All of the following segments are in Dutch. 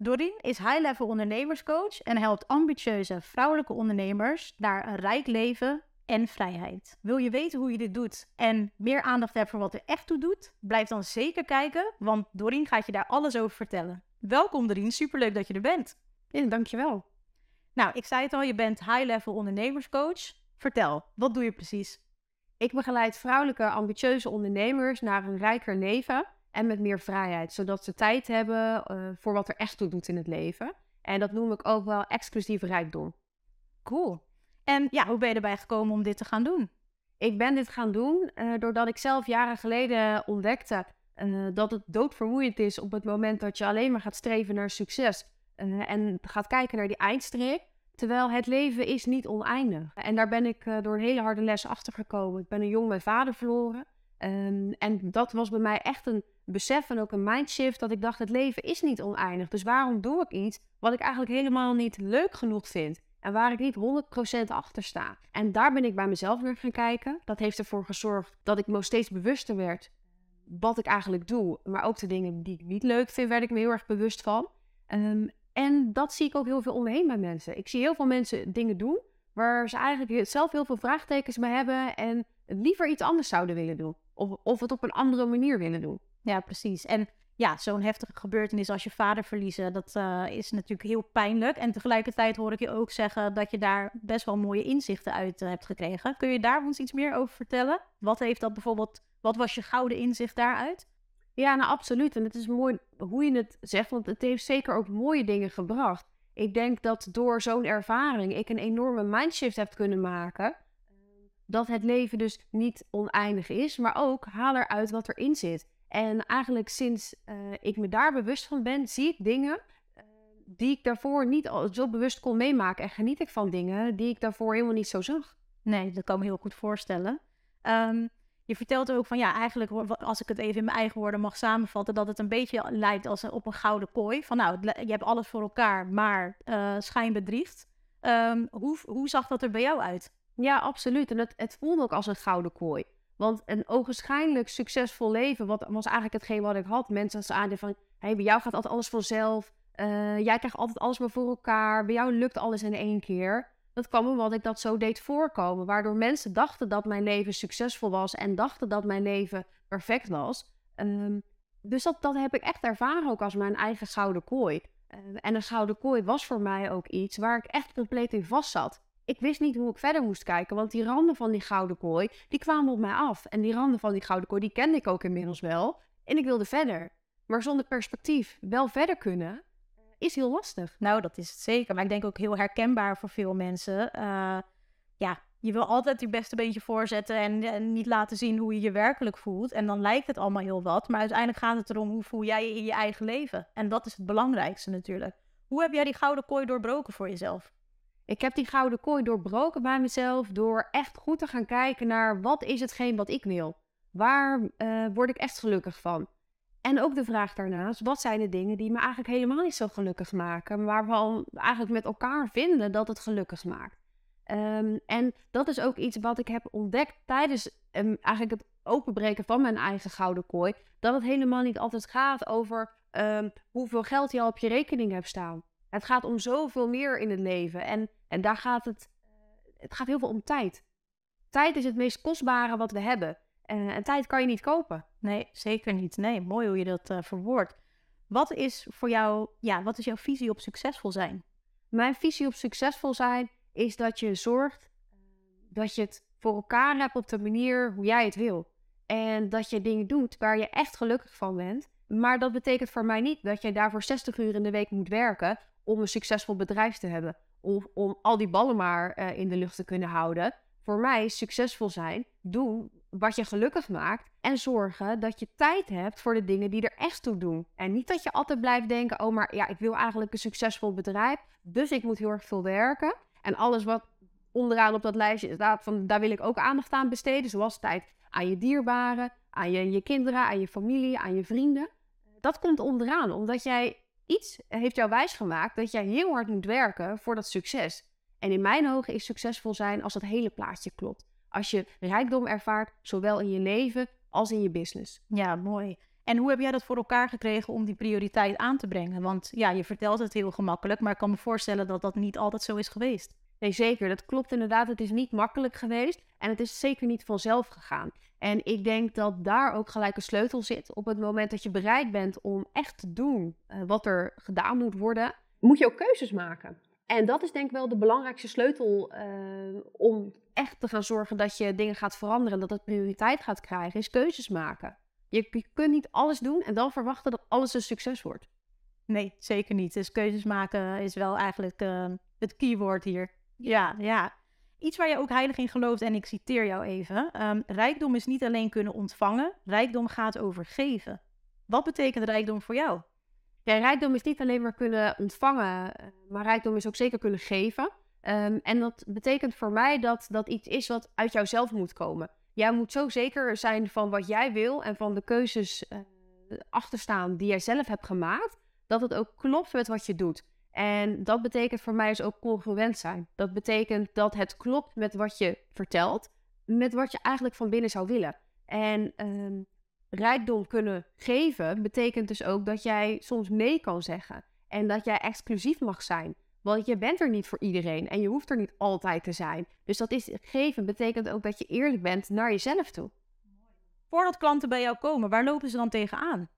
Doreen is high-level ondernemerscoach en helpt ambitieuze vrouwelijke ondernemers naar een rijk leven en vrijheid. Wil je weten hoe je dit doet en meer aandacht hebben voor wat er echt toe doet? Blijf dan zeker kijken, want Doreen gaat je daar alles over vertellen. Welkom Doreen, superleuk dat je er bent. Ja, dankjewel. Nou, ik zei het al, je bent high-level ondernemerscoach. Vertel, wat doe je precies? Ik begeleid vrouwelijke ambitieuze ondernemers naar een rijker leven en met meer vrijheid, zodat ze tijd hebben uh, voor wat er echt toe doet in het leven. En dat noem ik ook wel exclusieve rijkdom. Cool. En ja, hoe ben je erbij gekomen om dit te gaan doen? Ik ben dit gaan doen uh, doordat ik zelf jaren geleden ontdekte uh, dat het doodvermoeiend is op het moment dat je alleen maar gaat streven naar succes en gaat kijken naar die eindstreep. Terwijl het leven is niet oneindig. En daar ben ik door een hele harde les achter gekomen. Ik ben een jong mijn vader verloren. Um, en dat was bij mij echt een besef en ook een mindshift dat ik dacht, het leven is niet oneindig. Dus waarom doe ik iets wat ik eigenlijk helemaal niet leuk genoeg vind? En waar ik niet 100% achter sta. En daar ben ik bij mezelf weer gaan kijken. Dat heeft ervoor gezorgd dat ik me steeds bewuster werd wat ik eigenlijk doe. Maar ook de dingen die ik niet leuk vind, werd ik me heel erg bewust van. Um, en dat zie ik ook heel veel om me heen bij mensen. Ik zie heel veel mensen dingen doen waar ze eigenlijk zelf heel veel vraagtekens bij hebben en liever iets anders zouden willen doen. Of, of het op een andere manier willen doen. Ja, precies. En ja, zo'n heftige gebeurtenis als je vader verliezen, dat uh, is natuurlijk heel pijnlijk. En tegelijkertijd hoor ik je ook zeggen dat je daar best wel mooie inzichten uit uh, hebt gekregen. Kun je daar ons iets meer over vertellen? Wat heeft dat bijvoorbeeld, wat was je gouden inzicht daaruit? Ja, nou absoluut. En het is mooi hoe je het zegt, want het heeft zeker ook mooie dingen gebracht. Ik denk dat door zo'n ervaring ik een enorme mindshift heb kunnen maken dat het leven dus niet oneindig is, maar ook haal eruit wat erin zit. En eigenlijk sinds uh, ik me daar bewust van ben, zie ik dingen uh, die ik daarvoor niet zo bewust kon meemaken. En geniet ik van dingen die ik daarvoor helemaal niet zo zag. Nee, dat kan me heel goed voorstellen. Um, je vertelt ook van ja, eigenlijk als ik het even in mijn eigen woorden mag samenvatten, dat het een beetje lijkt als op een gouden kooi. Van nou, je hebt alles voor elkaar, maar uh, schijn bedriegt. Um, hoe, hoe zag dat er bij jou uit? Ja, absoluut. En het, het voelde ook als een gouden kooi. Want een ogenschijnlijk succesvol leven wat, was eigenlijk hetgeen wat ik had. Mensen zeiden van, hey, bij jou gaat altijd alles vanzelf. Uh, jij krijgt altijd alles maar voor elkaar. Bij jou lukt alles in één keer. Dat kwam omdat ik dat zo deed voorkomen. Waardoor mensen dachten dat mijn leven succesvol was. En dachten dat mijn leven perfect was. Um, dus dat, dat heb ik echt ervaren ook als mijn eigen gouden kooi. Uh, en een gouden kooi was voor mij ook iets waar ik echt compleet in vast zat ik wist niet hoe ik verder moest kijken. Want die randen van die gouden kooi, die kwamen op mij af. En die randen van die gouden kooi, die kende ik ook inmiddels wel. En ik wilde verder. Maar zonder perspectief wel verder kunnen, is heel lastig. Nou, dat is het zeker. Maar ik denk ook heel herkenbaar voor veel mensen. Uh, ja, je wil altijd je beste beentje voorzetten en, en, niet laten zien hoe je je werkelijk voelt. En dan lijkt het allemaal heel wat. Maar uiteindelijk gaat het erom hoe voel jij je in je eigen leven. En dat is het belangrijkste natuurlijk. Hoe heb jij die gouden kooi doorbroken voor jezelf? Ik heb die gouden kooi doorbroken bij mezelf door echt goed te gaan kijken naar wat is hetgeen wat ik wil. Waar uh, word ik echt gelukkig van? En ook de vraag daarnaast, wat zijn de dingen die me eigenlijk helemaal niet zo gelukkig maken, maar we eigenlijk met elkaar vinden dat het gelukkig maakt. Um, en dat is ook iets wat ik heb ontdekt tijdens um, eigenlijk het openbreken van mijn eigen gouden kooi. Dat het helemaal niet altijd gaat over um, hoeveel geld je al op je rekening hebt staan. Het gaat om zoveel meer in het leven. En, en daar gaat het, eh, het gaat heel veel om tijd. Tijd is het meest kostbare wat we hebben. Uh, en tijd kan je niet kopen. Nee, zeker niet. Nee, mooi hoe je dat uh, verwoordt. Wat is voor jou, ja, wat is jouw visie op succesvol zijn? Mijn visie op succesvol zijn is dat je zorgt dat je het voor elkaar hebt op de manier hoe jij het wil. En dat je dingen doet waar je echt gelukkig van bent. Maar dat betekent voor mij niet dat je daarvoor 60 uur in de week moet werken om een succesvol bedrijf te hebben. Of om al die ballen maar uh, in de lucht te kunnen houden. Voor mij succesvol zijn, doen wat je gelukkig maakt. En zorgen dat je tijd hebt voor de dingen die er echt toe doen. En niet dat je altijd blijft denken: oh, maar ja, ik wil eigenlijk een succesvol bedrijf. Dus ik moet heel erg veel werken. En alles wat onderaan op dat lijstje staat, van, daar wil ik ook aandacht aan besteden. Zoals tijd aan je dierbaren, aan je, je kinderen, aan je familie, aan je vrienden. Dat komt onderaan, omdat jij iets heeft jou wijsgemaakt dat jij heel hard moet werken voor dat succes. En in mijn ogen is succesvol zijn als het hele plaatje klopt. Als je rijkdom ervaart, zowel in je leven als in je business. Ja, mooi. En hoe heb jij dat voor elkaar gekregen om die prioriteit aan te brengen? Want ja, je vertelt het heel gemakkelijk, maar ik kan me voorstellen dat dat niet altijd zo is geweest. Nee, zeker. Dat klopt inderdaad. Het is niet makkelijk geweest en het is zeker niet vanzelf gegaan. En ik denk dat daar ook gelijk een sleutel zit. Op het moment dat je bereid bent om echt te doen uh, wat er gedaan moet worden, moet je ook keuzes maken. En dat is denk ik wel de belangrijkste sleutel uh, om echt te gaan zorgen dat je dingen gaat veranderen en dat het prioriteit gaat krijgen, is keuzes maken. Je, je kunt niet alles doen en dan verwachten dat alles een succes wordt. Nee, zeker niet. Dus keuzes maken is wel eigenlijk uh, het keyword hier. Ja, ja. Iets waar je ook heilig in gelooft, en ik citeer jou even. Um, rijkdom is niet alleen kunnen ontvangen, rijkdom gaat over geven. Wat betekent rijkdom voor jou? Ja, rijkdom is niet alleen maar kunnen ontvangen, eh, maar rijkdom is ook zeker kunnen geven. Um, en dat betekent voor mij dat dat iets is wat uit jouzelf moet komen. Jij moet zo zeker zijn van wat jij wil en van de keuzes uh, achterstaan die jij zelf hebt gemaakt, dat het ook klopt met wat je doet. En dat betekent voor mij dus ook congruent zijn. Dat betekent dat het klopt met wat je vertelt, met wat je eigenlijk van binnen zou willen. En um, rijkdom kunnen geven betekent dus ook dat jij soms nee kan zeggen. En dat jij exclusief mag zijn. Want je bent er niet voor iedereen en je hoeft er niet altijd te zijn. Dus dat is geven betekent ook dat je eerlijk bent naar jezelf toe. Voordat klanten bij jou komen, waar lopen ze dan tegenaan?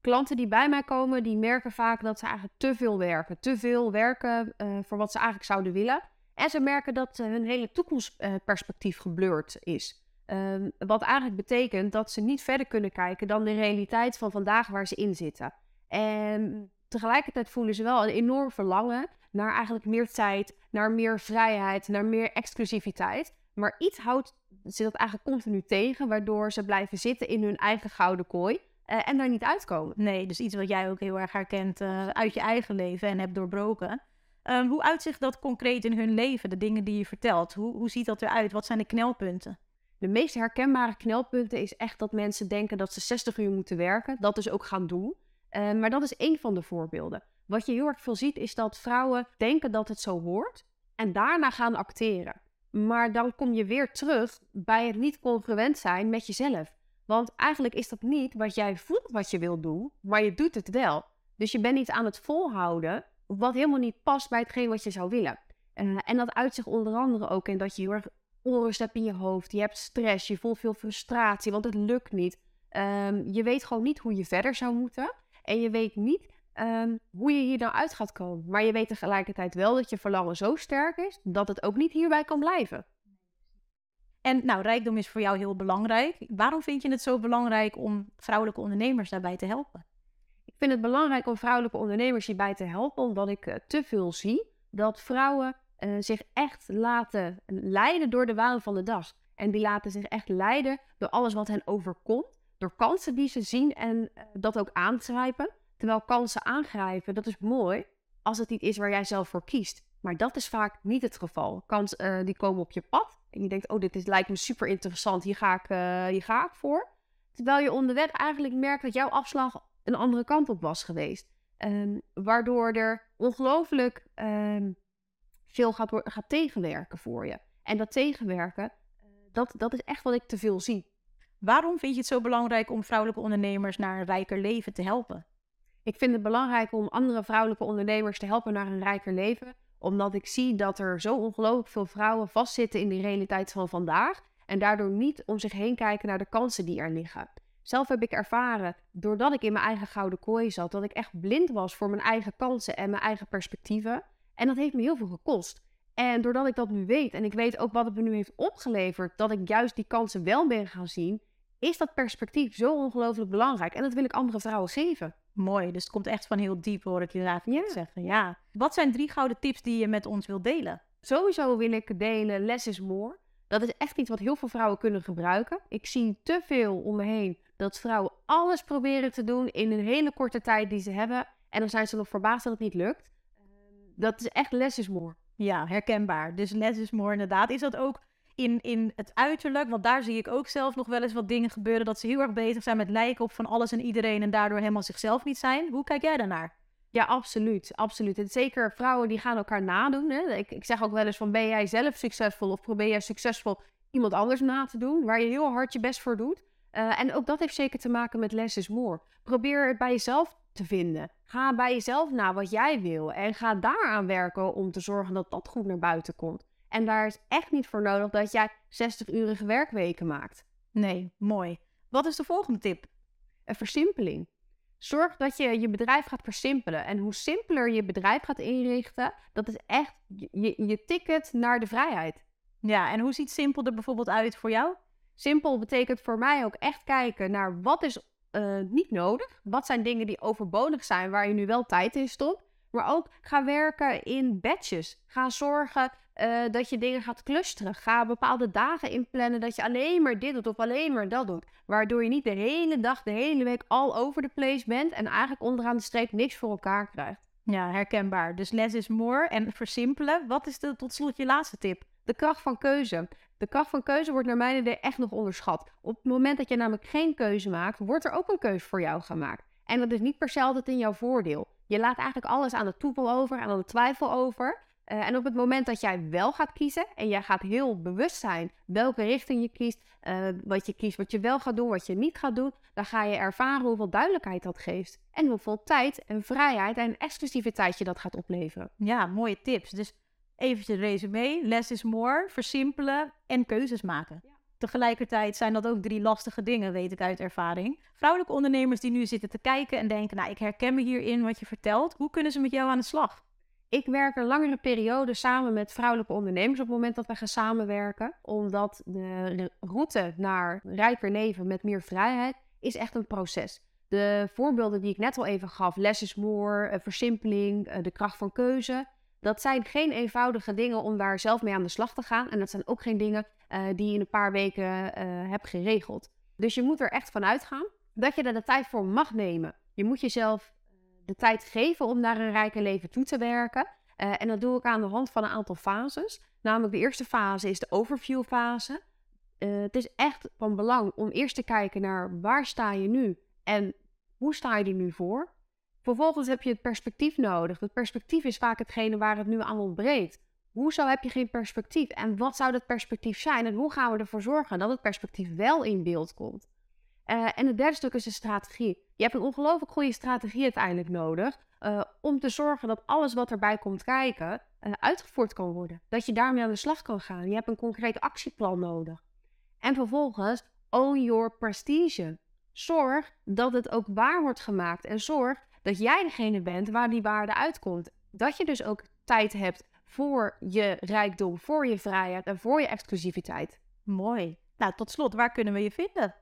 Klanten die bij mij komen, die merken vaak dat ze eigenlijk te veel werken. Te veel werken uh, voor wat ze eigenlijk zouden willen. En ze merken dat uh, hun hele toekomstperspectief geblurred is. Um, wat eigenlijk betekent dat ze niet verder kunnen kijken dan de realiteit van vandaag waar ze in zitten. En tegelijkertijd voelen ze wel een enorm verlangen naar eigenlijk meer tijd, naar meer vrijheid, naar meer exclusiviteit. Maar iets houdt ze dat eigenlijk continu tegen, waardoor ze blijven zitten in hun eigen gouden kooi. Uh, en daar niet uitkomen. Nee, dus iets wat jij ook heel erg herkent uh, uit je eigen leven en hebt doorbroken. Um, hoe uitzicht dat concreet in hun leven, de dingen die je vertelt? Hoe, hoe ziet dat eruit? Wat zijn de knelpunten? De meest herkenbare knelpunten is echt dat mensen denken dat ze 60 uur moeten werken. Dat dus ook gaan doen. Uh, maar dat is één van de voorbeelden. Wat je heel erg veel ziet is dat vrouwen denken dat het zo hoort en daarna gaan acteren. Maar dan kom je weer terug bij het niet congruent zijn met jezelf. Want eigenlijk is dat niet wat jij voelt wat je wil doen, maar je doet het wel. Dus je bent iets aan het volhouden wat helemaal niet past bij hetgeen wat je zou willen. Uh, en dat uit zich onder andere ook in dat je heel erg onrust hebt in je hoofd. Je hebt stress, je voelt veel frustratie, want het lukt niet. Um, je weet gewoon niet hoe je verder zou moeten. En je weet niet um, hoe je hier nou uit gaat komen. Maar je weet tegelijkertijd wel dat je verlangen zo sterk is dat het ook niet hierbij kan blijven. En nou, rijkdom is voor jou heel belangrijk. Waarom vind je het zo belangrijk om vrouwelijke ondernemers daarbij te helpen? Ik vind het belangrijk om vrouwelijke ondernemers hierbij te helpen, omdat ik uh, te veel zie dat vrouwen uh, zich echt laten leiden door de waan van de dag. En die laten zich echt leiden door alles wat hen overkomt, door kansen die ze zien en uh, dat ook aangrijpen. Terwijl kansen aangrijpen, dat is mooi als het niet is waar jij zelf voor kiest. Maar dat is vaak niet het geval. Kansen die komen op je pad en je denkt, oh, dit is, lijkt me super interessant, hier ga, ik, uh, hier ga ik voor. Terwijl je onderweg eigenlijk merkt dat jouw afslag een andere kant op was geweest. Um, waardoor er ongelooflijk um, veel gaat, gaat tegenwerken voor je. En dat tegenwerken, dat, dat is echt wat ik te veel zie. Waarom vind je het zo belangrijk om vrouwelijke ondernemers naar een rijker leven te helpen? Ik vind het belangrijk om andere vrouwelijke ondernemers te helpen naar een rijker leven, omdat ik zie dat er zo ongelooflijk veel vrouwen vastzitten in de realiteit van vandaag en daardoor niet om zich heen kijken naar de kansen die er liggen. Zelf heb ik ervaren, doordat ik in mijn eigen gouden kooi zat, dat ik echt blind was voor mijn eigen kansen en mijn eigen perspectieven. En dat heeft me heel veel gekost. En doordat ik dat nu weet en ik weet ook wat het me nu heeft opgeleverd, dat ik juist die kansen wel ben gaan zien, is dat perspectief zo ongelooflijk belangrijk. En dat wil ik andere vrouwen geven. Mooi, dus het komt echt van heel diep, hoor ik je inderdaad ja. zeggen. Ja. Wat zijn drie gouden tips die je met ons wilt delen? Sowieso wil ik delen less is more. Dat is echt iets wat heel veel vrouwen kunnen gebruiken. Ik zie te veel om me heen dat vrouwen alles proberen te doen in een hele korte tijd die ze hebben. En dan zijn ze nog verbaasd dat het niet lukt. Dat is echt less is more. Ja, herkenbaar. Dus less is more inderdaad. Is dat ook in, in het uiterlijk. Want daar zie ik ook zelf nog wel eens wat dingen gebeuren. Dat ze heel erg bezig zijn met lijken op van alles en iedereen. En daardoor helemaal zichzelf niet zijn. Hoe kijk jij daarnaar? Ja, absoluut. absoluut. En zeker vrouwen die gaan elkaar nadoen. Hè? Ik, ik zeg ook wel eens van ben jij zelf succesvol of probeer jij succesvol iemand anders na te doen. Waar je heel hard je best voor doet. Eh, en ook dat heeft zeker te maken met less is more. Probeer het bij jezelf te vinden. Ga bij jezelf na wat jij wil en ga daaraan werken om te zorgen dat dat goed naar buiten komt. En daar is echt niet voor nodig dat jij 60-urige werkweken maakt. Nee, mooi. Wat is de volgende tip? Een versimpeling. Zorg dat je je bedrijf gaat versimpelen. En hoe simpeler je bedrijf gaat inrichten, dat is echt je, je ticket naar de vrijheid. Ja, en hoe ziet simpel er bijvoorbeeld uit voor jou? Simpel betekent voor mij ook echt kijken naar wat is uh, niet nodig. Wat zijn dingen die overbodig zijn, waar je nu wel tijd in stopt. Maar ook ga werken in batches. Ga zorgen uh, dat je dingen gaat clusteren. Ga bepaalde dagen inplannen dat je alleen maar dit doet of alleen maar dat doet. Waardoor je niet de hele dag, de hele week al over de place bent en eigenlijk onderaan de streep niks voor elkaar krijgt. Ja, herkenbaar. Dus less is more en versimpelen. Wat is de, tot slot je laatste tip? De kracht van keuze. De kracht van keuze wordt naar mijn idee echt nog onderschat. Op het moment dat je namelijk geen keuze maakt, wordt er ook een keuze voor jou gemaakt. En dat is niet per se altijd in jouw voordeel. Je laat eigenlijk alles aan de toeval over, aan de twijfel over. Uh, en op het moment dat jij wel gaat kiezen en jij gaat heel bewust zijn welke richting je kiest, uh, wat je kiest, wat je wel gaat doen, wat je niet gaat doen, dan ga je ervaren hoeveel duidelijkheid dat geeft. En hoeveel tijd en vrijheid en exclusiviteit je dat gaat opleveren. Ja, mooie tips. Dus eventjes resume, less is more, versimpelen en keuzes maken. Ja. Tegelijkertijd zijn dat ook drie lastige dingen, weet ik uit ervaring. Vrouwelijke ondernemers die nu zitten te kijken en denken, nou ik herken me hierin wat je vertelt, hoe kunnen ze met jou aan de slag? Ik werk een langere periode samen met vrouwelijke ondernemers op het moment dat we gaan samenwerken. Omdat de route naar rijker leven met meer vrijheid is echt een proces. De voorbeelden die ik net al even gaf, less more, eh, versimpeling, eh, de kracht van keuze. Dat zijn geen eenvoudige dingen om daar zelf mee aan de slag te gaan. En dat zijn ook geen dingen uh, die je in een paar weken hebt geregeld. Dus je moet er echt van uitgaan dat je er de tijd voor mag nemen. Je moet jezelf de tijd geven om naar een rijker leven toe te werken. Uh, en dat doe ik aan de hand van een aantal fases. Namelijk de eerste fase is de overview fase. Uh, het is echt van belang om eerst te kijken naar waar sta je nu en hoe sta je er nu voor. Vervolgens heb je het perspectief nodig. Het perspectief is vaak hetgene waar het nu aan ontbreekt. Hoezo heb je geen perspectief? En wat zou dat perspectief zijn? En hoe gaan we ervoor zorgen dat het perspectief wel in beeld komt? Uh, en het derde stuk is de strategie. Je hebt een ongelooflijk goede strategie uiteindelijk nodig uh, om te zorgen dat alles wat erbij komt kijken uh, uitgevoerd kan worden. Dat je daarmee aan de slag kan gaan. Je hebt een concreet actieplan nodig. En vervolgens, own your prestige. Zorg dat het ook waar wordt gemaakt en zorg dat jij degene bent waar die waarde uitkomt. Dat je dus ook tijd hebt voor je rijkdom, voor je vrijheid en voor je exclusiviteit. Mooi. Nou, tot slot, waar kunnen we je vinden?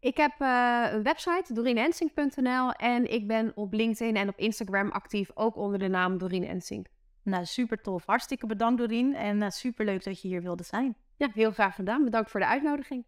Ik heb uh, een website, dorinensink.nl en ik ben op LinkedIn en op Instagram actief, ook onder de naam Doreen Ensink. Nou, super tof. Hartstikke bedankt Doreen en uh, super leuk dat je hier wilde zijn. Ja, heel graag gedaan. Bedankt voor de uitnodiging.